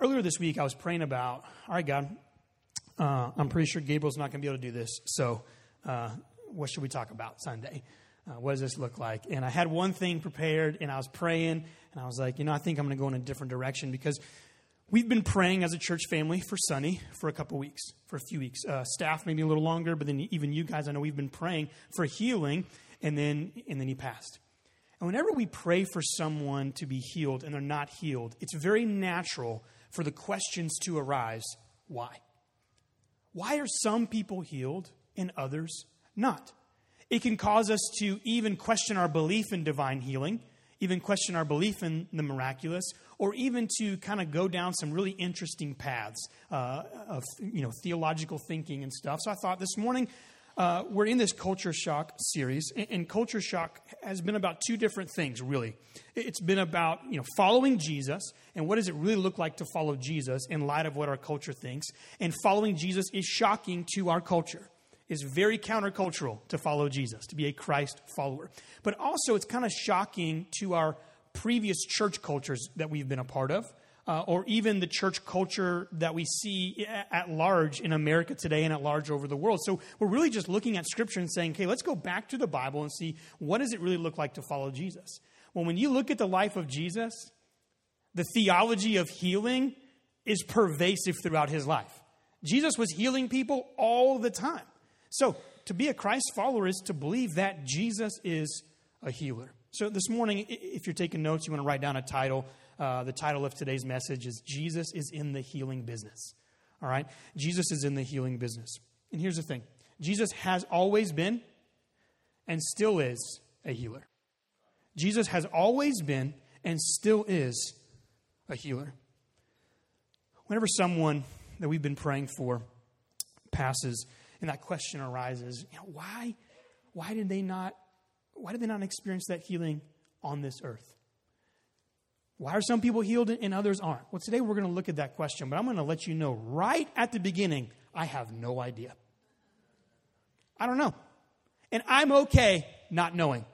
earlier this week, I was praying about, all right, God, uh, I'm pretty sure Gabriel's not going to be able to do this. So, uh, what should we talk about Sunday? Uh, what does this look like? And I had one thing prepared, and I was praying, and I was like, you know, I think I'm going to go in a different direction because we've been praying as a church family for Sunny for a couple weeks, for a few weeks. Uh, staff maybe a little longer, but then even you guys, I know we've been praying for healing, and then and then he passed. And whenever we pray for someone to be healed and they're not healed, it's very natural for the questions to arise why? Why are some people healed and others not? It can cause us to even question our belief in divine healing, even question our belief in the miraculous, or even to kind of go down some really interesting paths uh, of you know theological thinking and stuff. So I thought this morning uh, we're in this culture shock series, and, and, culture shock has been about two different things, really. It's been about you know following Jesus and what does it really look like to follow Jesus in light of what our culture thinks. And following Jesus is shocking to our culture. It's very countercultural to follow Jesus, to be a Christ follower. But also, it's kind of shocking to our previous church cultures that we've been a part of uh, or even the church culture that we see at large in America today and at large over the world. So we're really just looking at Scripture and saying, okay, let's go back to the Bible and see what does it really look like to follow Jesus. Well, when you look at the life of Jesus, the theology of healing is pervasive throughout his life. Jesus was healing people all the time. So to be a Christ follower is to believe that Jesus is a healer. So this morning, if you're taking notes, you want to write down a title. Uh, the title of today's message is Jesus is in the healing business. All right? Jesus is in the healing business. And here's the thing Jesus has always been and still is a healer. Jesus has always been and still is a healer. Whenever someone that we've been praying for passes and that question arises, you know, why, why did they not why did they not experience that healing on this earth? Why are some people healed and others aren't? Well, today we're going to look at that question, but I'm going to let you know right at the beginning I have no idea. I don't know. And I'm okay not knowing.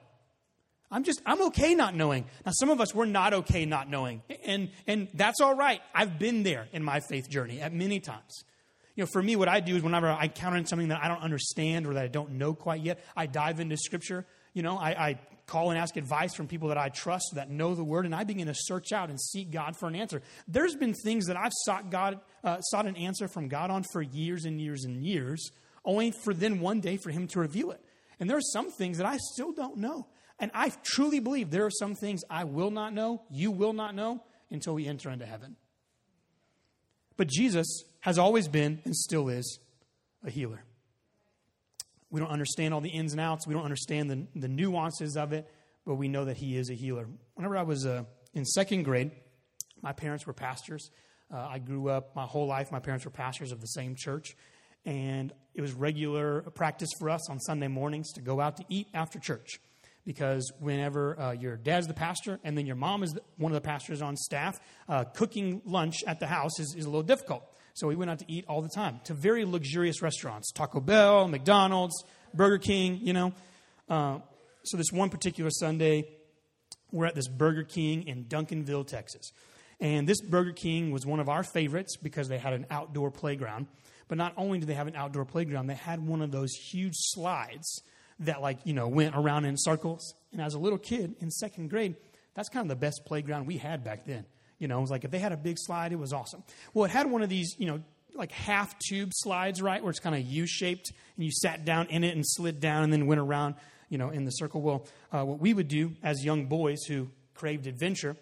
I'm just, I'm okay not knowing. Now, some of us, we're not okay not knowing. And, and that's all right. I've been there in my faith journey at many times. You know, for me, what I do is whenever I encounter something that I don't understand or that I don't know quite yet, I dive into Scripture. You know, I, I call and ask advice from people that I trust that know the word, and I begin to search out and seek God for an answer. There's been things that I've sought God, uh, sought an answer from God on for years and years and years, only for then one day for Him to reveal it. And there are some things that I still don't know. And I truly believe there are some things I will not know, you will not know, until we enter into heaven. But Jesus has always been and still is a healer. We don't understand all the ins and outs. We don't understand the, the nuances of it, but we know that He is a healer. Whenever I was uh, in second grade, my parents were pastors. Uh, I grew up my whole life, my parents were pastors of the same church. And it was regular practice for us on Sunday mornings to go out to eat after church. Because whenever uh, your dad's the pastor and then your mom is one of the pastors on staff, uh, cooking lunch at the house is, is a little difficult. So we went out to eat all the time to very luxurious restaurants Taco Bell, McDonald's, Burger King, you know. Uh, so this one particular Sunday, we're at this Burger King in Duncanville, Texas. And this Burger King was one of our favorites because they had an outdoor playground. But not only did they have an outdoor playground, they had one of those huge slides that, like, you know, went around in circles. And as a little kid in second grade, that's kind of the best playground we had back then. You know, it was like if they had a big slide, it was awesome. Well, it had one of these, you know, like half tube slides, right, where it's kind of U shaped, and you sat down in it and slid down and then went around, you know, in the circle. Well, uh, what we would do as young boys who craved adventure,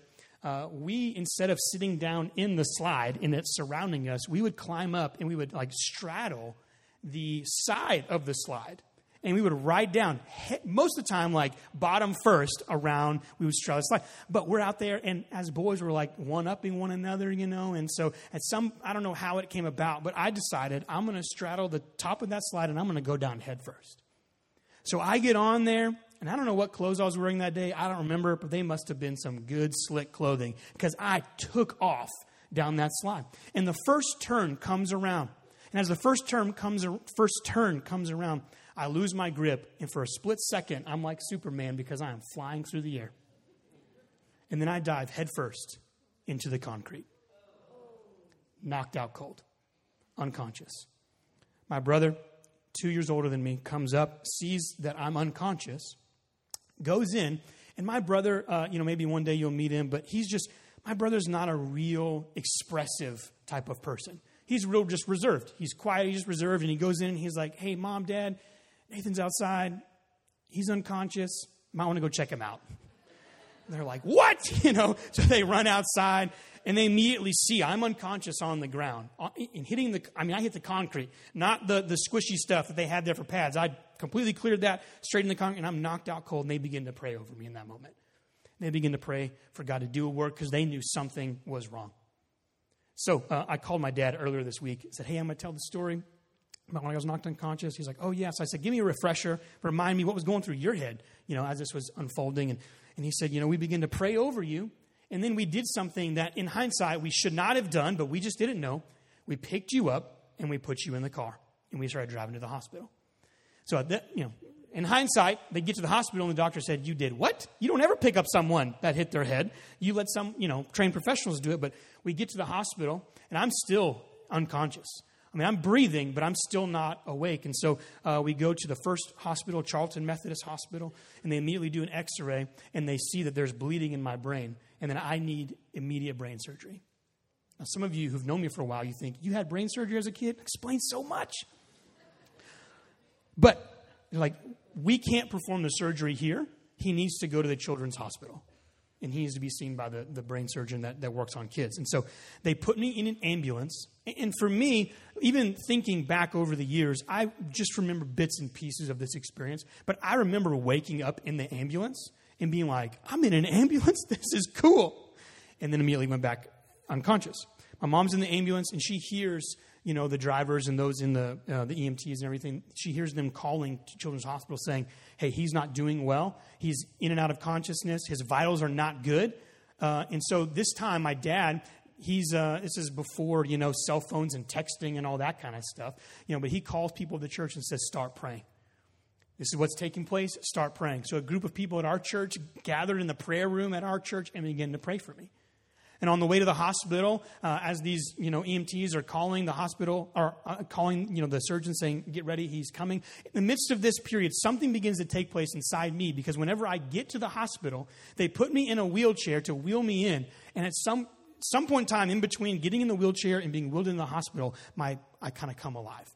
uh, we instead of sitting down in the slide and it surrounding us, we would climb up and we would like straddle the side of the slide and we would ride down most of the time like bottom first around we would to slide. But we're out there and as boys we're like one upping one another you know? And so at some i don't know how it came about but i decided i'm going to straddle the top of that slide and i'm going to go down head first. So i get on there and i don't know what clothes i was wearing that day. I don't remember but they must have been some good slick clothing because i took off down that slide. And the first turn comes around. And as the first turn comes first turn comes around I lose my grip, and for a split second, I'm like Superman because I am flying through the air. And then I dive headfirst into the concrete. knocked out cold, unconscious. My brother, two years older than me, comes up, sees that I'm unconscious, goes in, and my brother, uh, you know, maybe one day you'll meet him, but he's just, my brother's not a real expressive type of person. He's real just reserved. He's quiet, he's reserved, and he goes in and he's like, hey, mom, dad, Nathan's outside. He's unconscious. Might want to go check him out. And they're like, what? You know, so they run outside and they immediately see I'm unconscious on the ground uh, and hitting the, I mean, I hit the concrete, not the, the squishy stuff that they had there for pads. I completely cleared that straight in the concrete and I'm knocked out cold and they begin to pray over me in that moment. They begin to pray for God to do a work because they knew something was wrong. So uh, I called my dad earlier this week and said, Hey, I'm going to tell the story about when I was knocked unconscious. He's like, Oh, yes. I said, Give me a refresher. Remind me what was going through your head, you know, as this was unfolding. And, and he said, You know, we begin to pray over you. And then we did something that, in hindsight, we should not have done, but we just didn't know. We picked you up and we put you in the car and we started driving to the hospital. So, that, you know, in hindsight, they get to the hospital and the doctor said, You did what? You don't ever pick up someone that hit their head. You let some, you know, trained professionals do it. But we get to the hospital and I'm still unconscious. I mean, I'm breathing, but I'm still not awake. And so uh, we go to the first hospital, Charlton Methodist Hospital, and they immediately do an x ray and they see that there's bleeding in my brain and then I need immediate brain surgery. Now, some of you who've known me for a while, you think, You had brain surgery as a kid? Explains so much. But, like, we can't perform the surgery here. He needs to go to the children's hospital. And he needs to be seen by the, the brain surgeon that, that works on kids. And so they put me in an ambulance. And for me, even thinking back over the years, I just remember bits and pieces of this experience. But I remember waking up in the ambulance and being like, I'm in an ambulance? This is cool. And then immediately went back unconscious. My mom's in the ambulance and she hears you know, the drivers and those in the, uh, the EMTs and everything, she hears them calling to Children's Hospital saying, hey, he's not doing well. He's in and out of consciousness. His vitals are not good. Uh, and so this time, my dad, he's, uh, this is before, you know, cell phones and texting and all that kind of stuff, you know, but he calls people of the church and says, start praying. This is what's taking place. Start praying. So a group of people at our church gathered in the prayer room at our church and began to pray for me. And on the way to the hospital, uh, as these you know EMTs are calling the hospital or uh, calling you know the surgeon saying, "Get ready, he's coming." In the midst of this period, something begins to take place inside me because whenever I get to the hospital, they put me in a wheelchair to wheel me in, and at some some point in time in between getting in the wheelchair and being wheeled in the hospital, my I kind of come alive,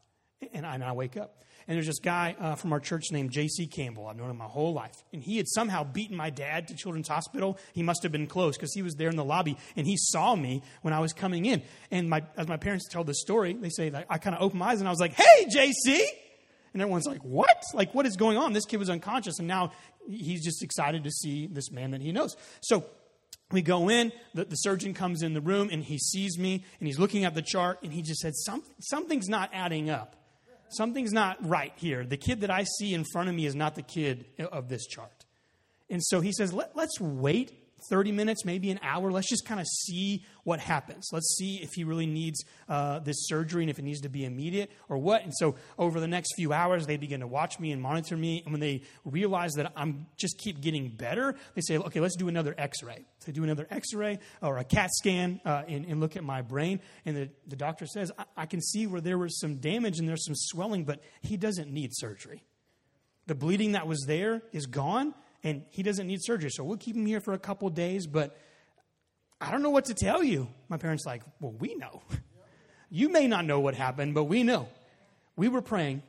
and I, and I wake up. And there's this guy uh, from our church named J.C. Campbell. I've known him my whole life. And he had somehow beaten my dad to Children's Hospital. He must have been close because he was there in the lobby and he saw me when I was coming in. And my, as my parents tell the story, they say that I kind of opened my eyes and I was like, hey, J.C. And everyone's like, what? Like, what is going on? This kid was unconscious. And now he's just excited to see this man that he knows. So we go in, the, the, surgeon comes in the room and he sees me and he's looking at the chart and he just said, Some, Something's not adding up something's not right here. The kid that I see in front of me is not the kid of this chart. And so he says, Let, us wait 30 minutes, maybe an hour. Let's just kind of see what happens. Let's see if he really needs uh, this surgery and if it needs to be immediate or what. And so over the next few hours, they begin to watch me and monitor me. And when they realize that I'm just keep getting better, they say, okay, let's do another x-ray. So they do another x-ray or a CAT scan uh, and, and, look at my brain. And the, the doctor says, I, I can see where there was some damage and there's some swelling, but he doesn't need surgery. The bleeding that was there is gone and he doesn't need surgery. So we'll keep him here for a couple days, but I don't know what to tell you. My parents like, well, we know. You may not know what happened, but we know. We were praying,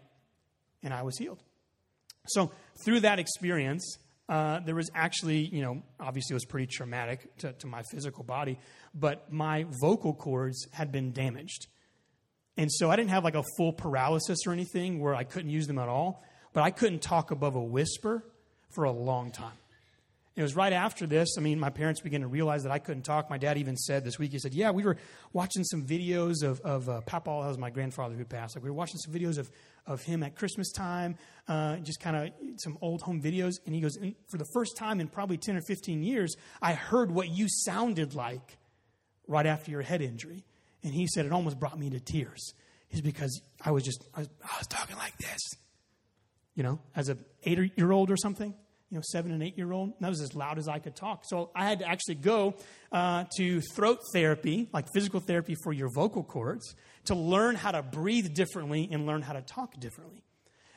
and I was healed. So through that experience, uh, there was actually, you know, obviously it was pretty traumatic to, to my physical body, but my vocal cords had been damaged. And so I didn't have like a full paralysis or anything where I couldn't use them at all, but I couldn't talk above a whisper for a long time. It was right after this. I mean, my parents began to realize that I couldn't talk. My dad even said this week, he said, Yeah, we were watching some videos of, of uh, Papa, that was my grandfather who passed. Like, we were watching some videos of, of him at Christmas time, uh, just kind of some old home videos. And he goes, and For the first time in probably 10 or 15 years, I heard what you sounded like right after your head injury. And he said, It almost brought me to tears. Is because I was just, I was, I was talking like this, you know, as a eight year old or something you know, seven and eight year old. That was as loud as I could talk. So I had to actually go uh, to throat therapy, like physical therapy for your vocal cords, to learn how to breathe differently and learn how to talk differently.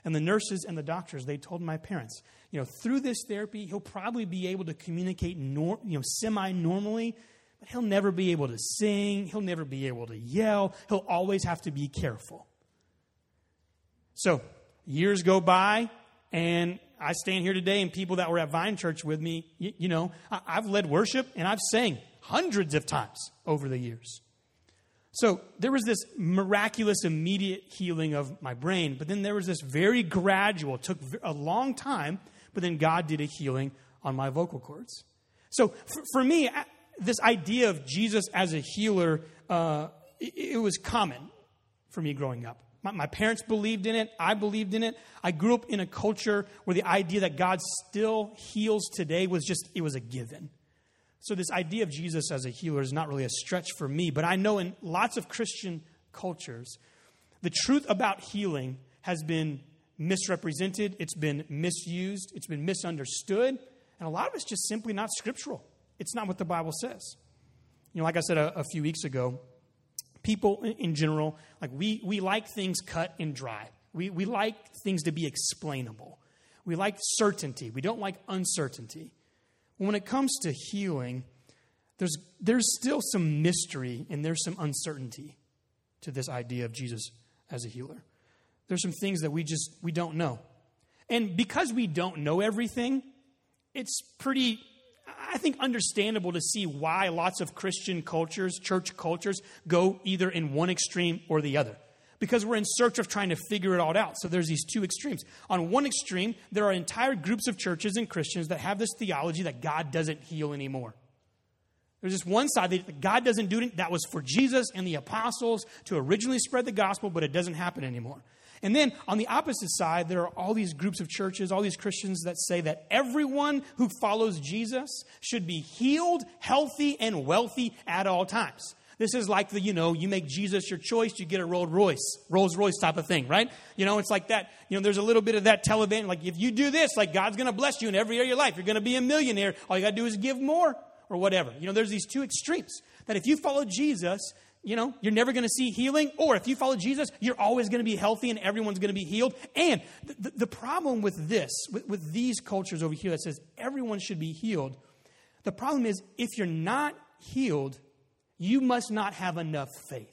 And the nurses and the doctors, they told my parents, you know, through this therapy, he'll probably be able to communicate nor- you know, semi normally, but he'll never be able to sing. He'll never be able to yell. He'll always have to be careful. So years go by, and I stand here today, and people that were at Vine Church with me, you, you know, I, I've led worship and I've sang hundreds of times over the years. So there was this miraculous immediate healing of my brain, but then there was this very gradual, took a long time, but then God did a healing on my vocal cords. So for, for me, this idea of Jesus as a healer, uh, it, it was common for me growing up. My, my, parents believed in it. I believed in it. I grew up in a culture where the idea that God still heals today was just, it was a given. So, this idea of Jesus as a healer is not really a stretch for me, but I know in lots of Christian cultures, the truth about healing has been misrepresented, it's been misused, it's been misunderstood, and a lot of it's just simply not scriptural. It's not what the Bible says. You know, like I said a, a few weeks ago, people in general, like we, we like things cut and dry. We, we like things to be explainable. We like certainty. We don't like uncertainty. When it comes to healing, there's, there's still some mystery and there's some uncertainty to this idea of Jesus as a healer. There's some things that we just we don't know. And because we don't know everything, it's pretty I think, understandable to see why lots of Christian cultures, church cultures, go either in one extreme or the other. Because we're in search of trying to figure it all out. So there's these two extremes. On one extreme, there are entire groups of churches and Christians that have this theology that God doesn't heal anymore. There's this one side that God doesn't do it. That was for Jesus and the apostles to originally spread the gospel, but it doesn't happen anymore. And then on the opposite side, there are all these groups of churches, all these Christians that say that everyone who follows Jesus should be healed, healthy, and wealthy at all times. This is like the, you know, you make Jesus your choice, you get a Rolls Royce, Rolls Royce type of thing, right? You know, it's like that. You know, there's a little bit of that Taliban, like if you do this, like God's going to bless you in every area of your life. You're going to be a millionaire. All you got to do is give more or whatever. You know, there's these two extremes that if you follow Jesus, you know, you're never going to see healing. Or if you follow Jesus, you're always going to be healthy and everyone's going to be healed. And the, the problem with this, with, with these cultures over here that says everyone should be healed, the problem is if you're not healed, you must not have enough faith.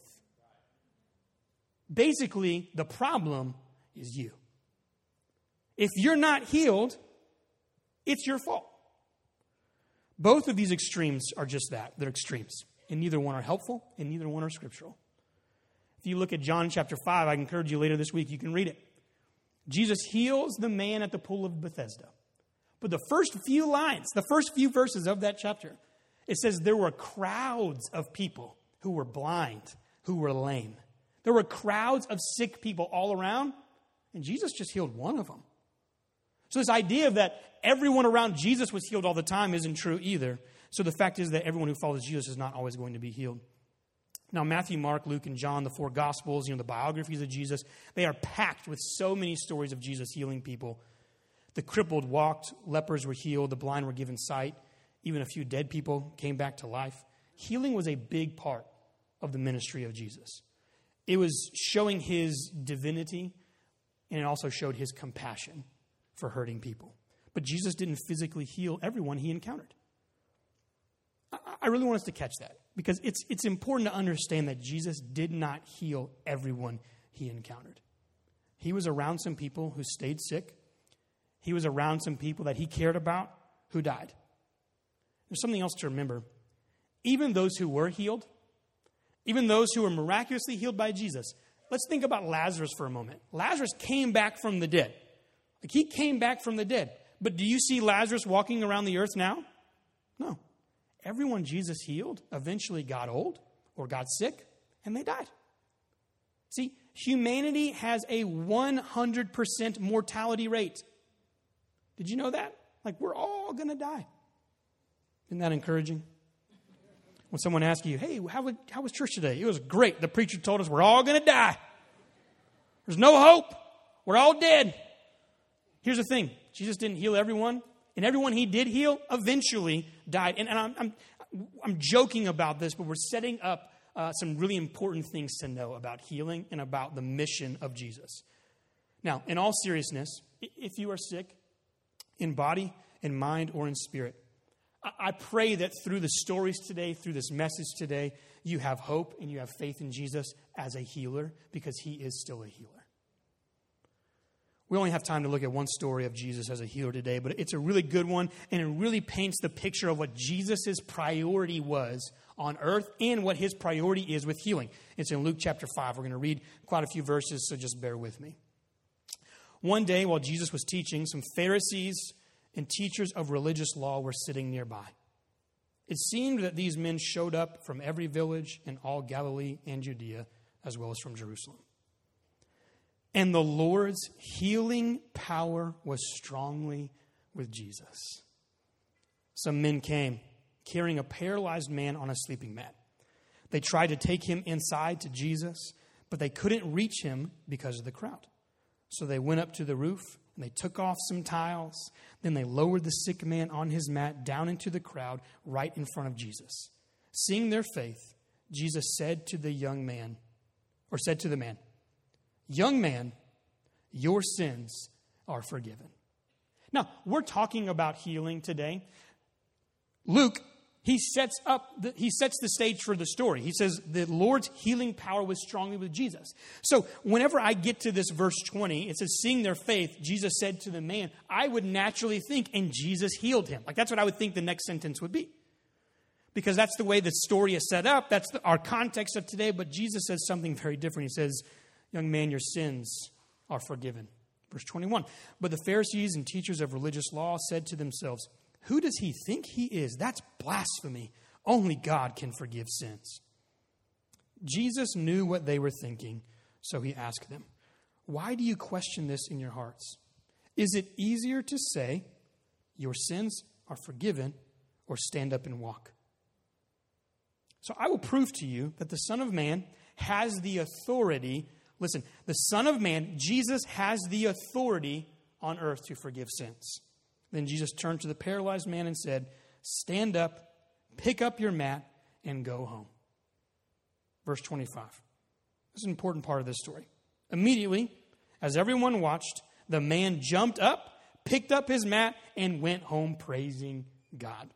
Basically, the problem is you. If you're not healed, it's your fault. Both of these extremes are just that. They're extremes and neither one are helpful, and neither one are scriptural. If you look at John chapter 5, I encourage you later this week, you can read it. Jesus heals the man at the pool of Bethesda. But the first few lines, the first few verses of that chapter, it says there were crowds of people who were blind, who were lame. There were crowds of sick people all around, and Jesus just healed one of them. So, this idea that everyone around Jesus was healed all the time isn't true either. So the fact is that everyone who follows Jesus is not always going to be healed. Now, Matthew, Mark, Luke, and John, the four Gospels, you know, the biographies of Jesus, they are packed with so many stories of Jesus healing people. The crippled walked, lepers were healed, the blind were given sight, even a few dead people came back to life. Healing was a big part of the ministry of Jesus. It was showing his divinity, and it also showed his compassion for hurting people. But Jesus didn't physically heal everyone he encountered. I really want us to catch that because it's, it's important to understand that Jesus did not heal everyone he encountered. He was around some people who stayed sick, he was around some people that he cared about who died. There's something else to remember. Even those who were healed, even those who were miraculously healed by Jesus, let's think about Lazarus for a moment. Lazarus came back from the dead. Like he came back from the dead. But do you see Lazarus walking around the earth now? No. Everyone Jesus healed eventually got old or got sick and they died. See, humanity has a 100% mortality rate. Did you know that? Like, we're all going to die. Isn't that encouraging? When someone asks you, hey, how how was church today? It was great. The preacher told us we're all going to die. There's no hope. We're all dead. Here's the thing Jesus didn't heal everyone, And everyone he did heal eventually died. And, and I'm, I'm, I'm, joking about this, but we're setting up uh, some really important things to know about healing and about the mission of Jesus. Now, in all seriousness, if you are sick in body, in mind, or in spirit, I pray that through the stories today, through this message today, you have hope and you have faith in Jesus as a healer because he is still a healer. We only have time to look at one story of Jesus as a healer today, but it's a really good one, and it really paints the picture of what Jesus' priority was on earth and what his priority is with healing. It's in Luke chapter 5. We're going to read quite a few verses, so just bear with me. One day, while Jesus was teaching, some Pharisees and teachers of religious law were sitting nearby. It seemed that these men showed up from every village in all Galilee and Judea, as well as from Jerusalem. And the Lord's healing power was strongly with Jesus. Some men came carrying a paralyzed man on a sleeping mat. They tried to take him inside to Jesus, but they couldn't reach him because of the crowd. So they went up to the roof and they took off some tiles. Then they lowered the sick man on his mat down into the crowd right in front of Jesus. Seeing their faith, Jesus said to the young man, or said to the man, Young man, your sins are forgiven. Now, we're talking about healing today. Luke he sets up the, he sets the stage for the story. He says the lord's healing power was strongly with jesus. So whenever i get to this verse 20 it says seeing their faith jesus said to the man i would naturally think and jesus healed him. Like that's what i would think the next sentence would be. Because that's the way the story is set up. That's the, our context of today but jesus says something very different. He says young man your sins are forgiven verse 21 but the pharisees and teachers of religious law said to themselves who does he think he is? That's blasphemy. Only God can forgive sins. Jesus knew what they were thinking, so he asked them, Why do you question this in your hearts? Is it easier to say, Your sins are forgiven, or stand up and walk? So I will prove to you that the Son of Man has the authority. Listen, the Son of Man, Jesus, has the authority on earth to forgive sins. Then Jesus turned to the paralyzed man and said, Stand up, pick up your mat, and go home. Verse 25. This is an important part of this story. Immediately, as everyone watched, the man jumped up, picked up his mat, and went home praising God.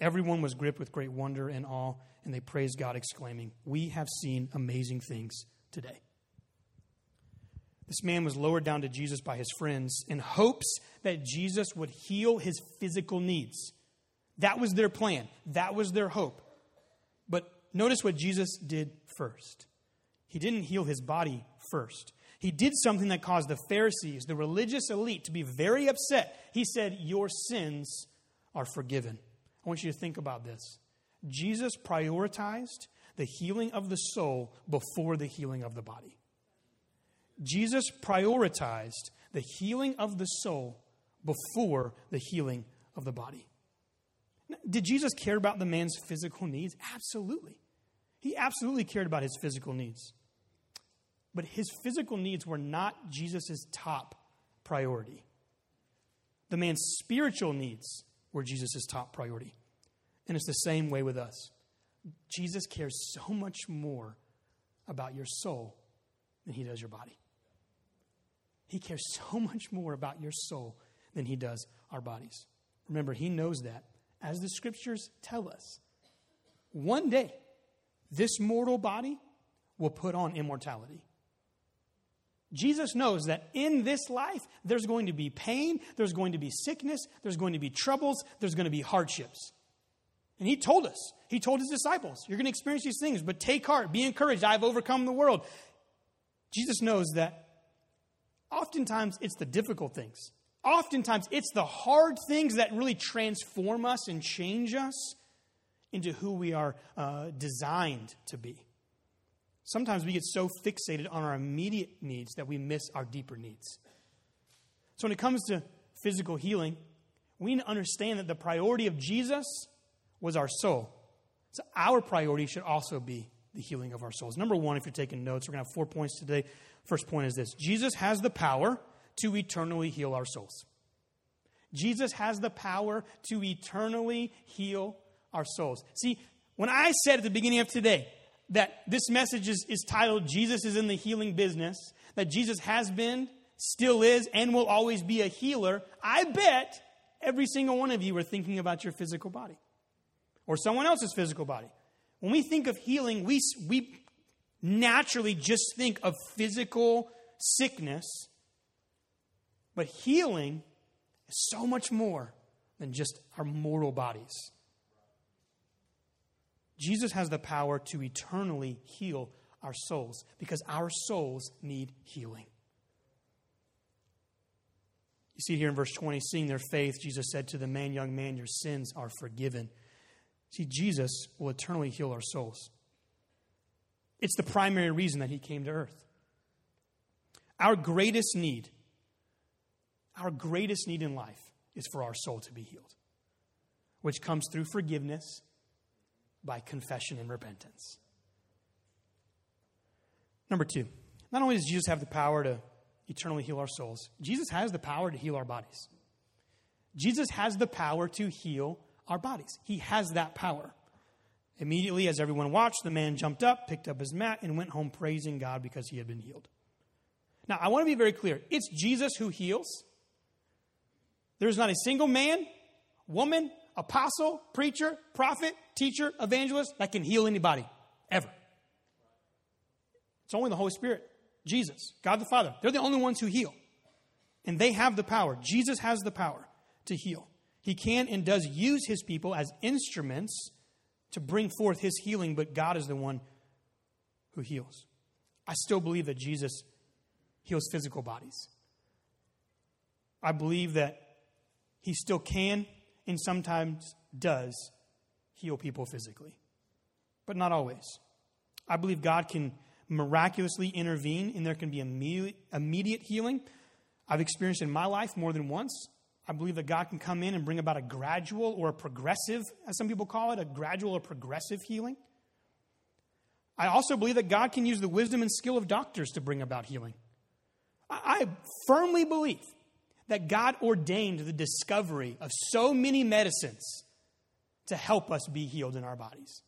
Everyone was gripped with great wonder and awe, and they praised God, exclaiming, We have seen amazing things today. This man was lowered down to Jesus by his friends in hopes that Jesus would heal his physical needs. That was their plan, that was their hope. But notice what Jesus did first. He didn't heal his body first. He did something that caused the Pharisees, the religious elite, to be very upset. He said, Your sins are forgiven. I want you to think about this. Jesus prioritized the healing of the soul before the healing of the body. Jesus prioritized the healing of the soul before the healing of the body. Did Jesus care about the man's physical needs? Absolutely. He absolutely cared about his physical needs. But his physical needs were not Jesus' top priority. The man's spiritual needs were Jesus' top priority. And it's the same way with us. Jesus cares so much more about your soul than he does your body. He cares so much more about your soul than he does our bodies. Remember, he knows that. As the scriptures tell us, one day, this mortal body will put on immortality. Jesus knows that in this life, there's going to be pain, there's going to be sickness, there's going to be troubles, there's going to be hardships. And he told us, he told his disciples, You're going to experience these things, but take heart, be encouraged, I've overcome the world. Jesus knows that Oftentimes, it's the difficult things. Oftentimes, it's the hard things that really transform us and change us into who we are uh, designed to be. Sometimes we get so fixated on our immediate needs that we miss our deeper needs. So, when it comes to physical healing, we need to understand that the priority of Jesus was our soul. So, our priority should also be the healing of our souls. Number one, if you're taking notes, we're going to have four points today. First point is this Jesus has the power to eternally heal our souls. Jesus has the power to eternally heal our souls. See, when I said at the beginning of today that this message is, is titled Jesus is in the healing business, that Jesus has been, still is, and will always be a healer, I bet every single one of you are thinking about your physical body or someone else's physical body. When we think of healing, we, we naturally just think of physical sickness, but healing is so much more than just our mortal bodies. Jesus has the power to eternally heal our souls because our souls need healing. You see here in verse 20, seeing their faith, Jesus said to the man, Young man, your sins are forgiven. See, Jesus will eternally heal our souls. It's the primary reason that he came to earth. Our greatest need, our greatest need in life is for our soul to be healed, which comes through forgiveness by confession and repentance. Number two, not only does Jesus have the power to eternally heal our souls, Jesus has the power to heal our bodies. Jesus has the power to heal our bodies. He has that power. Immediately, as everyone watched, the man jumped up, picked up his mat, and went home praising God because he had been healed. Now, I want to be very clear it's Jesus who heals. There's not a single man, woman, apostle, preacher, prophet, teacher, evangelist that can heal anybody, ever. It's only the Holy Spirit, Jesus, God the Father. They're the only ones who heal. And they have the power. Jesus has the power to heal. He can and does use his people as instruments to bring forth his healing, but God is the one who heals. I still believe that Jesus heals physical bodies. I believe that he still can and sometimes does heal people physically, but not always. I believe God can miraculously intervene and there can be immediate, healing. I've experienced in my life more than once. I believe that God can come in and bring about a gradual or a progressive, as some people call it, a gradual or progressive healing. I also believe that God can use the wisdom and skill of doctors to bring about healing. I firmly believe that God ordained the discovery of so many medicines to help us be healed in our bodies.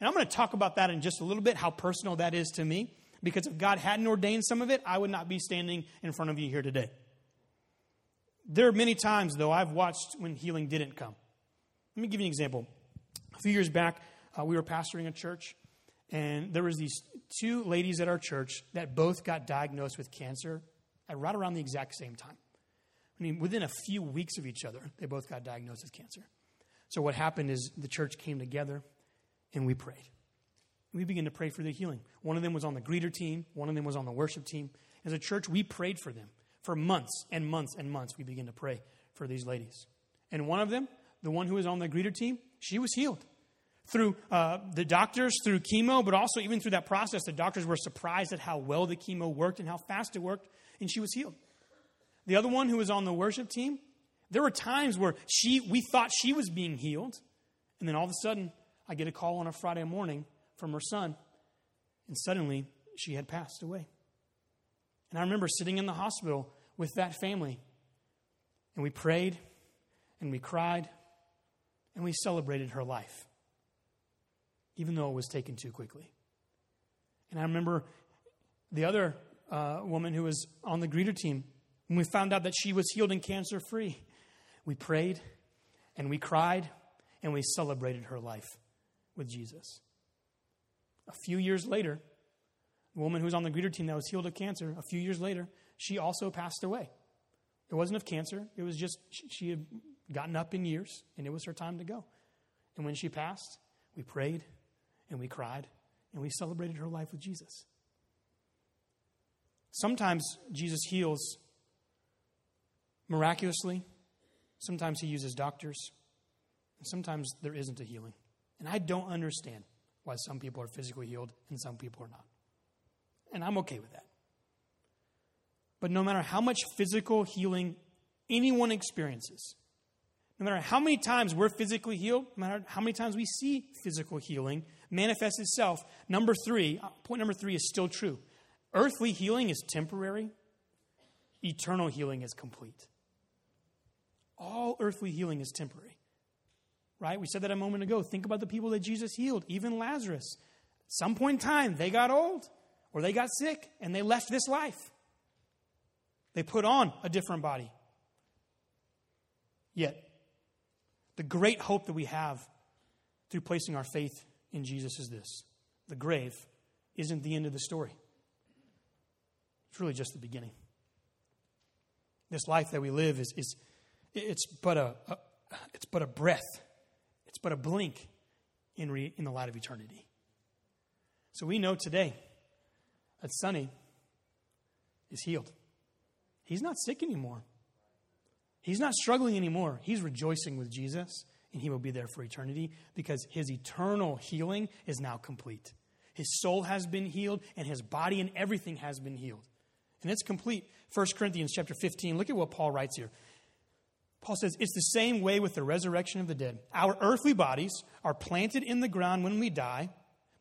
And I'm going to talk about that in just a little bit, how personal that is to me, because if God hadn't ordained some of it, I would not be standing in front of you here today. There are many times, though, I've watched when healing didn't come. Let me give you an example. A few years back, uh, we were pastoring a church, and there was these two ladies at our church that both got diagnosed with cancer at right around the exact same time. I mean, within a few weeks of each other, they both got diagnosed with cancer. So what happened is the church came together and we prayed. We began to pray for their healing. One of them was on the greeter team, one of them was on the worship team. As a church, we prayed for them. For months and months and months, we began to pray for these ladies. And one of them, the one who was on the greeter team, she was healed. Through uh, the doctors, through chemo, but also even through that process, the doctors were surprised at how well the chemo worked and how fast it worked, and she was healed. The other one who was on the worship team, there were times where she, we thought she was being healed, and then all of a sudden, I get a call on a Friday morning from her son, and suddenly she had passed away. And I remember sitting in the hospital with that family. And we prayed and we cried and we celebrated her life, even though it was taken too quickly. And I remember the other uh, woman who was on the greeter team, when we found out that she was healed and cancer free, we prayed and we cried and we celebrated her life with Jesus. A few years later, the woman who was on the greeter team that was healed of cancer, a few years later, she also passed away. It wasn't of cancer, it was just she had gotten up in years and it was her time to go. And when she passed, we prayed and we cried and we celebrated her life with Jesus. Sometimes Jesus heals miraculously, sometimes he uses doctors, and sometimes there isn't a healing. And I don't understand why some people are physically healed and some people are not. And I'm okay with that. But no matter how much physical healing anyone experiences, no matter how many times we're physically healed, no matter how many times we see physical healing manifest itself, number three, uh, point number three is still true. Earthly healing is temporary, eternal healing is complete. All earthly healing is temporary. Right? We said that a moment ago. Think about the people that Jesus healed, even Lazarus. At some point in time, they got old or they got sick and they left this life. They put on a different body. Yet, the great hope that we have through placing our faith in Jesus is this the grave isn't the end of the story, it's really just the beginning. This life that we live is, is it's but a, a it's but a breath, it's but a blink in, re, in the light of eternity. So we know today that Sonny is healed. He's not sick anymore. He's not struggling anymore. He's rejoicing with Jesus, and he will be there for eternity because his eternal healing is now complete. His soul has been healed, and his body and everything has been healed. And it's complete. 1 Corinthians chapter 15, look at what Paul writes here. Paul says, It's the same way with the resurrection of the dead. Our earthly bodies are planted in the ground when we die,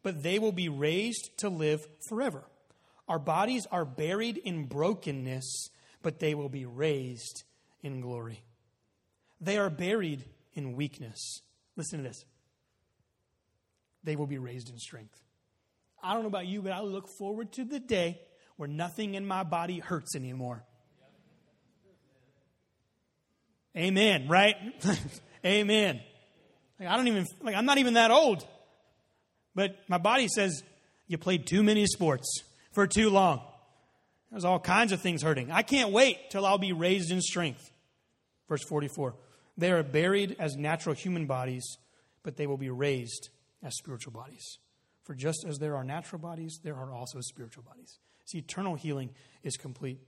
but they will be raised to live forever. Our bodies are buried in brokenness, but they will be raised in glory. They are buried in weakness. Listen to this. They will be raised in strength. I don't know about you, but I look forward to the day where nothing in my body hurts anymore. Amen, right? Amen. Like, I don't even, like, I'm not even that old. But my body says, you played too many sports for too long. There's all kinds of things hurting. I can't wait till I'll be raised in strength. Verse 44 They are buried as natural human bodies, but they will be raised as spiritual bodies. For just as there are natural bodies, there are also spiritual bodies. See, eternal healing is complete.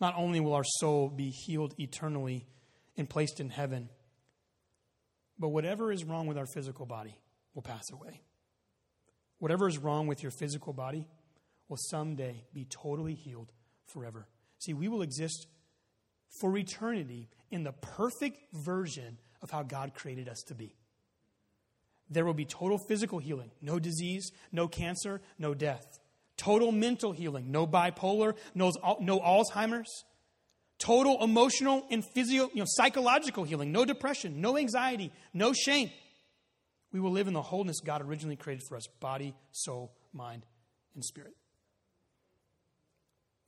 Not only will our soul be healed eternally and placed in heaven, but whatever is wrong with our physical body will pass away. Whatever is wrong with your physical body will someday be totally healed forever. See, we will exist for eternity in the perfect version of how God created us to be. There will be total physical healing, no disease, no cancer, no death. Total mental healing, no bipolar, no, no Alzheimer's. Total emotional and physio, you know, psychological healing, no depression, no anxiety, no shame. We will live in the wholeness God originally created for us body, soul, mind, and spirit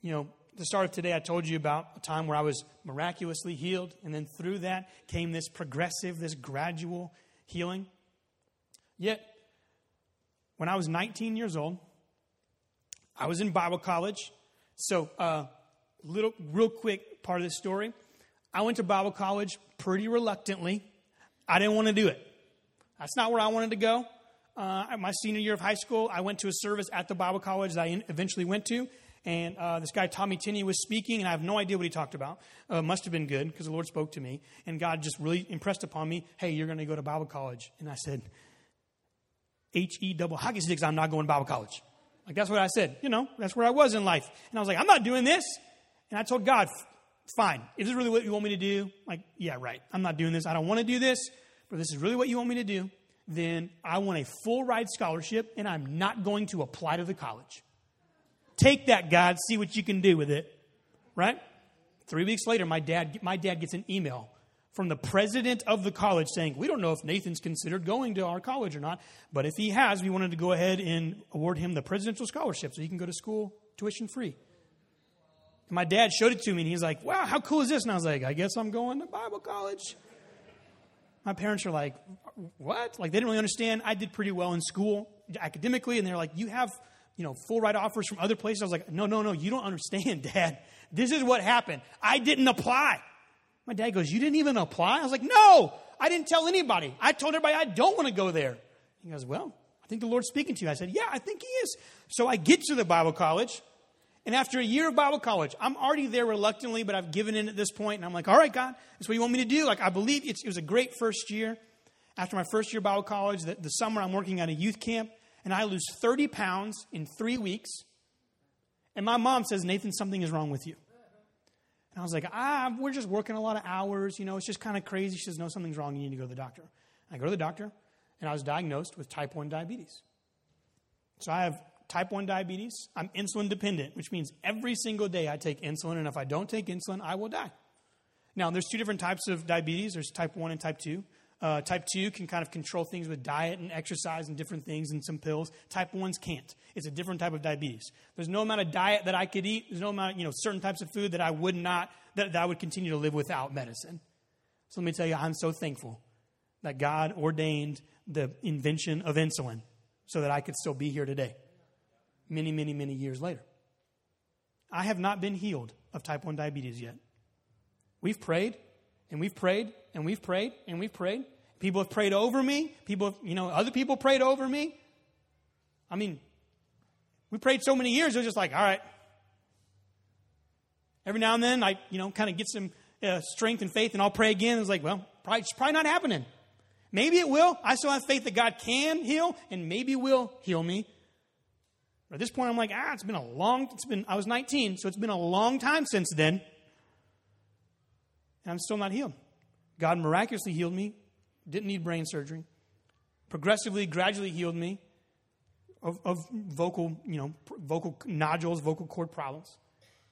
you know, the start of today, I told you about a time where I was miraculously healed, and then through that came this progressive, this gradual healing. Yet, when I was 19 years old, I was in Bible college. So, uh, little, real quick part of this story. I went to Bible college pretty reluctantly. I didn't want to do it. That's not where I wanted to go. Uh, my senior year of high school, I went to a service at the Bible college that I eventually went to, and uh, this guy Tommy Tenney was speaking, and I have no idea what he talked about. Uh, must have been good because the Lord spoke to me, and God just really impressed upon me. Hey, you're going to go to Bible college, and I said, H E double hockey sticks. I'm not going to Bible college. Like that's what I said. You know, that's where I was in life, and I was like, I'm not doing this. And I told God, fine. if this is really what you want me to do? Like, yeah, right. I'm not doing this. I don't want to do this, but this is really what you want me to do. Then I want a full ride scholarship, and I'm not going to apply to the college. Take that, God, see what you can do with it. Right? Three weeks later, my dad, my dad gets an email from the president of the college saying, We don't know if Nathan's considered going to our college or not, but if he has, we wanted to go ahead and award him the presidential scholarship so he can go to school tuition free. And my dad showed it to me and he's like, Wow, how cool is this? And I was like, I guess I'm going to Bible college. My parents are like, What? Like, they didn't really understand. I did pretty well in school academically, and they're like, You have you know, full ride offers from other places. I was like, no, no, no, you don't understand, Dad. This is what happened. I didn't apply. My dad goes, You didn't even apply? I was like, No, I didn't tell anybody. I told everybody I don't want to go there. He goes, Well, I think the Lord's speaking to you. I said, Yeah, I think He is. So I get to the Bible college. And after a year of Bible college, I'm already there reluctantly, but I've given in at this point, And I'm like, All right, God, that's what you want me to do. Like, I believe it was a great first year. After my first year of Bible college, the, the summer I'm working at a youth camp and I lose 30 pounds in three weeks. And my mom says, Nathan, something is wrong with you. And I was like, ah, we're just working a lot of hours. You know, it's just kind of crazy. She says, no, something's wrong. You need to go to the doctor. I go to the doctor, and I was diagnosed with type 1 diabetes. So I have type 1 diabetes. I'm insulin dependent, which means every single day I take insulin, and if I don't take insulin, I will die. Now, there's two different types of diabetes there's type 1 and type 2. Uh, type 2 can kind of control things with diet and exercise and different things and some pills. Type 1s can't. It's a different type of diabetes. There's no amount of diet that I could eat. There's no amount, you know, certain types of food that I would not, that, that I would continue to live without medicine. So let me tell you, I'm so thankful that God ordained the invention of insulin so that I could still be here today, many, many, many years later. I have not been healed of type 1 diabetes yet. We've prayed and we've prayed and we've prayed and we've prayed. People have prayed over me. People, have, you know, other people prayed over me. I mean, we prayed so many years, it was just like, all right. Every now and then, I, you know, kind of get some uh, strength and faith, and I'll pray again. It's like, well, probably, it's probably not happening. Maybe it will. I still have faith that God can heal, and maybe will heal me. But at this point, I'm like, ah, it's been a long. It's been. I was 19, so it's been a long time since then, and I'm still not healed. God miraculously healed me. Didn't need brain surgery. Progressively, gradually healed me of, of vocal, you know, vocal nodules, vocal cord problems.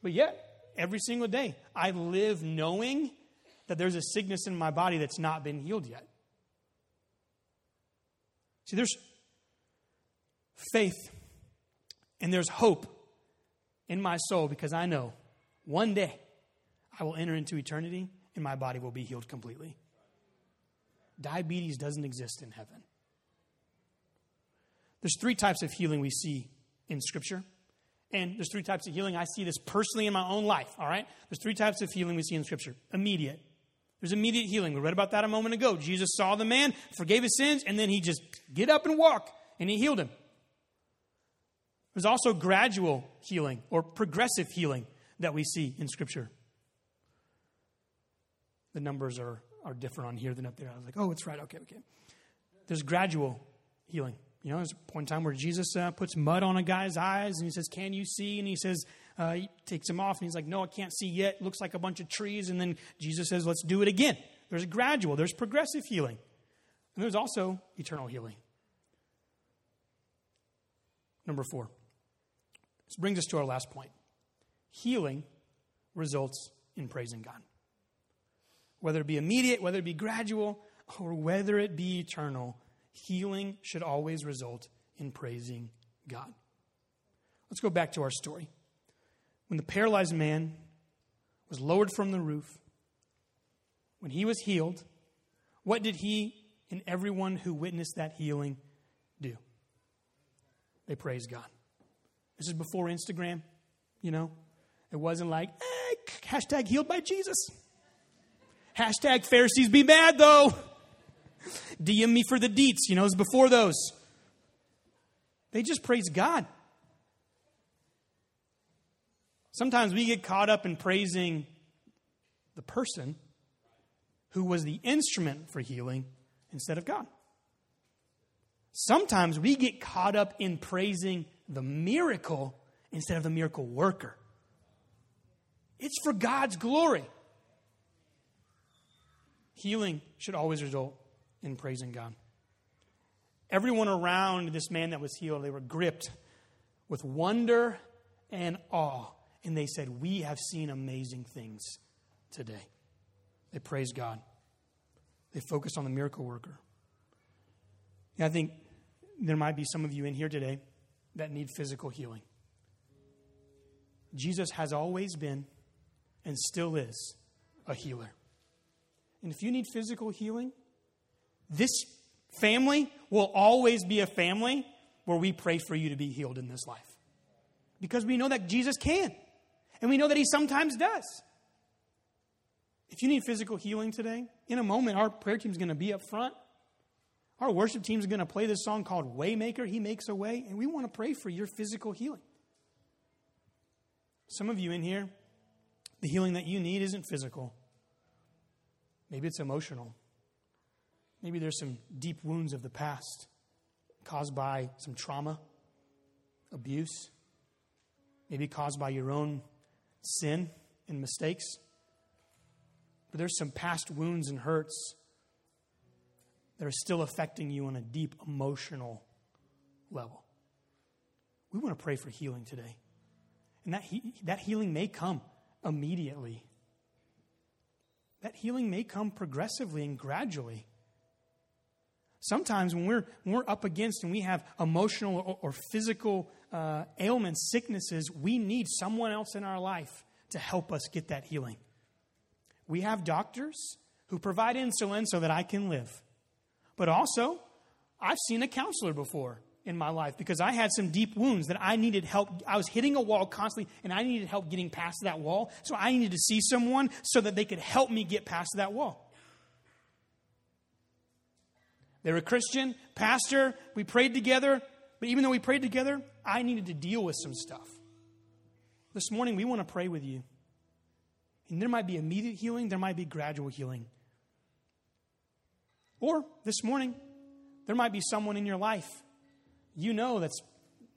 But yet, every single day, I live knowing that there's a sickness in my body that's not been healed yet. See, there's faith and there's hope in my soul because I know one day I will enter into eternity and my body will be healed completely. Diabetes doesn't exist in heaven. There's three types of healing we see in Scripture. And there's three types of healing. I see this personally in my own life, all right? There's three types of healing we see in Scripture immediate. There's immediate healing. We read about that a moment ago. Jesus saw the man, forgave his sins, and then he just get up and walk, and he healed him. There's also gradual healing or progressive healing that we see in Scripture. The numbers are, are different on here than up there. I was like, oh, it's right. Okay, okay. There's gradual healing. You know, there's a point in time where Jesus uh, puts mud on a guy's eyes and he says, Can you see? And he says, uh, He takes him off and he's like, No, I can't see yet. looks like a bunch of trees. And then Jesus says, Let's do it again. There's gradual, there's progressive healing. And there's also eternal healing. Number four. This brings us to our last point. Healing results in praising God. Whether it be immediate, whether it be gradual, or whether it be eternal, healing should always result in praising God. Let's go back to our story. When the paralyzed man was lowered from the roof, when he was healed, what did he and everyone who witnessed that healing do? They praised God. This is before Instagram, you know? It wasn't like, eh, hashtag healed by Jesus. Hashtag Pharisees be mad though. DM me for the deets. You know, it was before those. They just praise God. Sometimes we get caught up in praising the person who was the instrument for healing instead of God. Sometimes we get caught up in praising the miracle instead of the miracle worker. It's for God's glory. Healing should always result in praising God. Everyone around this man that was healed, they were gripped with wonder and awe. And they said, We have seen amazing things today. They praised God. They focused on the miracle worker. And I think there might be some of you in here today that need physical healing. Jesus has always been and still is a healer. And if you need physical healing, this family will always be a family where we pray for you to be healed in this life. Because we know that Jesus can, and we know that He sometimes does. If you need physical healing today, in a moment, our prayer team is going to be up front. Our worship team is going to play this song called Waymaker. He makes a way, and we want to pray for your physical healing. Some of you in here, the healing that you need isn't physical. Maybe it's emotional. Maybe there's some deep wounds of the past caused by some trauma, abuse, maybe caused by your own sin and mistakes. But there's some past wounds and hurts that are still affecting you on a deep emotional level. We want to pray for healing today. And that, he, that healing may come immediately. That healing may come progressively and gradually. Sometimes when we're, when we're up against and we have emotional or, or physical uh, ailments, sicknesses, we need someone else in our life to help us get that healing. We have doctors who provide insulin so that I can live. But also, I've seen a counselor before in my life because I had some deep wounds that I needed help. I was hitting a wall constantly and I needed help getting past that wall. So I needed to see someone so that they could help me get past that wall. They're a Christian, pastor, we prayed together, but even though we prayed together, I needed to deal with some stuff. This morning, we want to pray with you. And there might be immediate healing, there might be gradual healing. Or this morning, there might be someone in your life you know that's,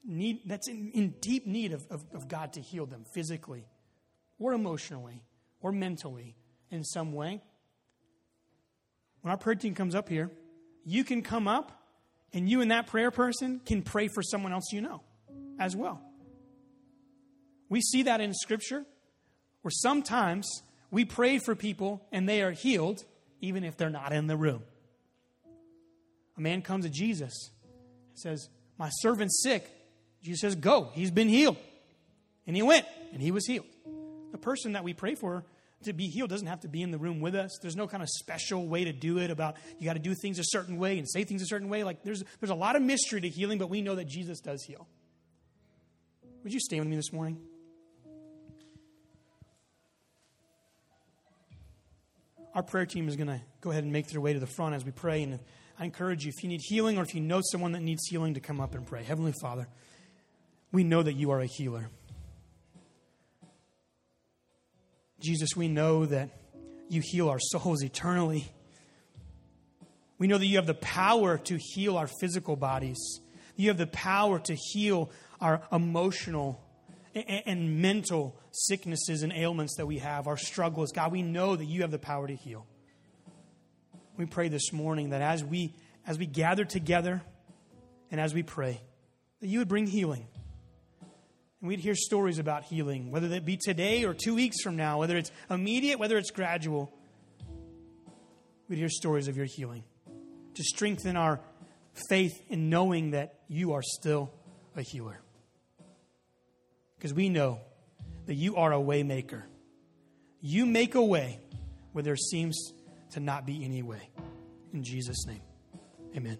need, that's in, in deep need of, of, of God to heal them physically or emotionally or mentally in some way. When our prayer team comes up here, you can come up and you and that prayer person can pray for someone else you know as well. We see that in Scripture where sometimes we pray for people and they are healed even if they're not in the room. A man comes to Jesus and says, My servant's sick. Jesus says, Go. He's been healed. And he went and he was healed. The person that we pray for to be healed doesn't have to be in the room with us. There's no kind of special way to do it about you got to do things a certain way and say things a certain way. Like there's there's a lot of mystery to healing, but we know that Jesus does heal. Would you stand with me this morning? Our prayer team is going to go ahead and make their way to the front as we pray. And I encourage you, if you need healing or if you know someone that needs healing, to come up and pray. Heavenly Father, we know that you are a healer. Jesus, we know that you heal our souls eternally. We know that you have the power to heal our physical bodies. You have the power to heal our emotional and mental sicknesses and ailments that we have, our struggles. God, we know that you have the power to heal. We pray this morning that as we as we gather together and as we pray, that you would bring healing. And we'd hear stories about healing, whether that be today or two weeks from now, whether it's immediate, whether it's gradual. We'd hear stories of your healing to strengthen our faith in knowing that you are still a healer. Because we know that you are a waymaker. You make a way where there seems to not be any way. In Jesus' name, amen.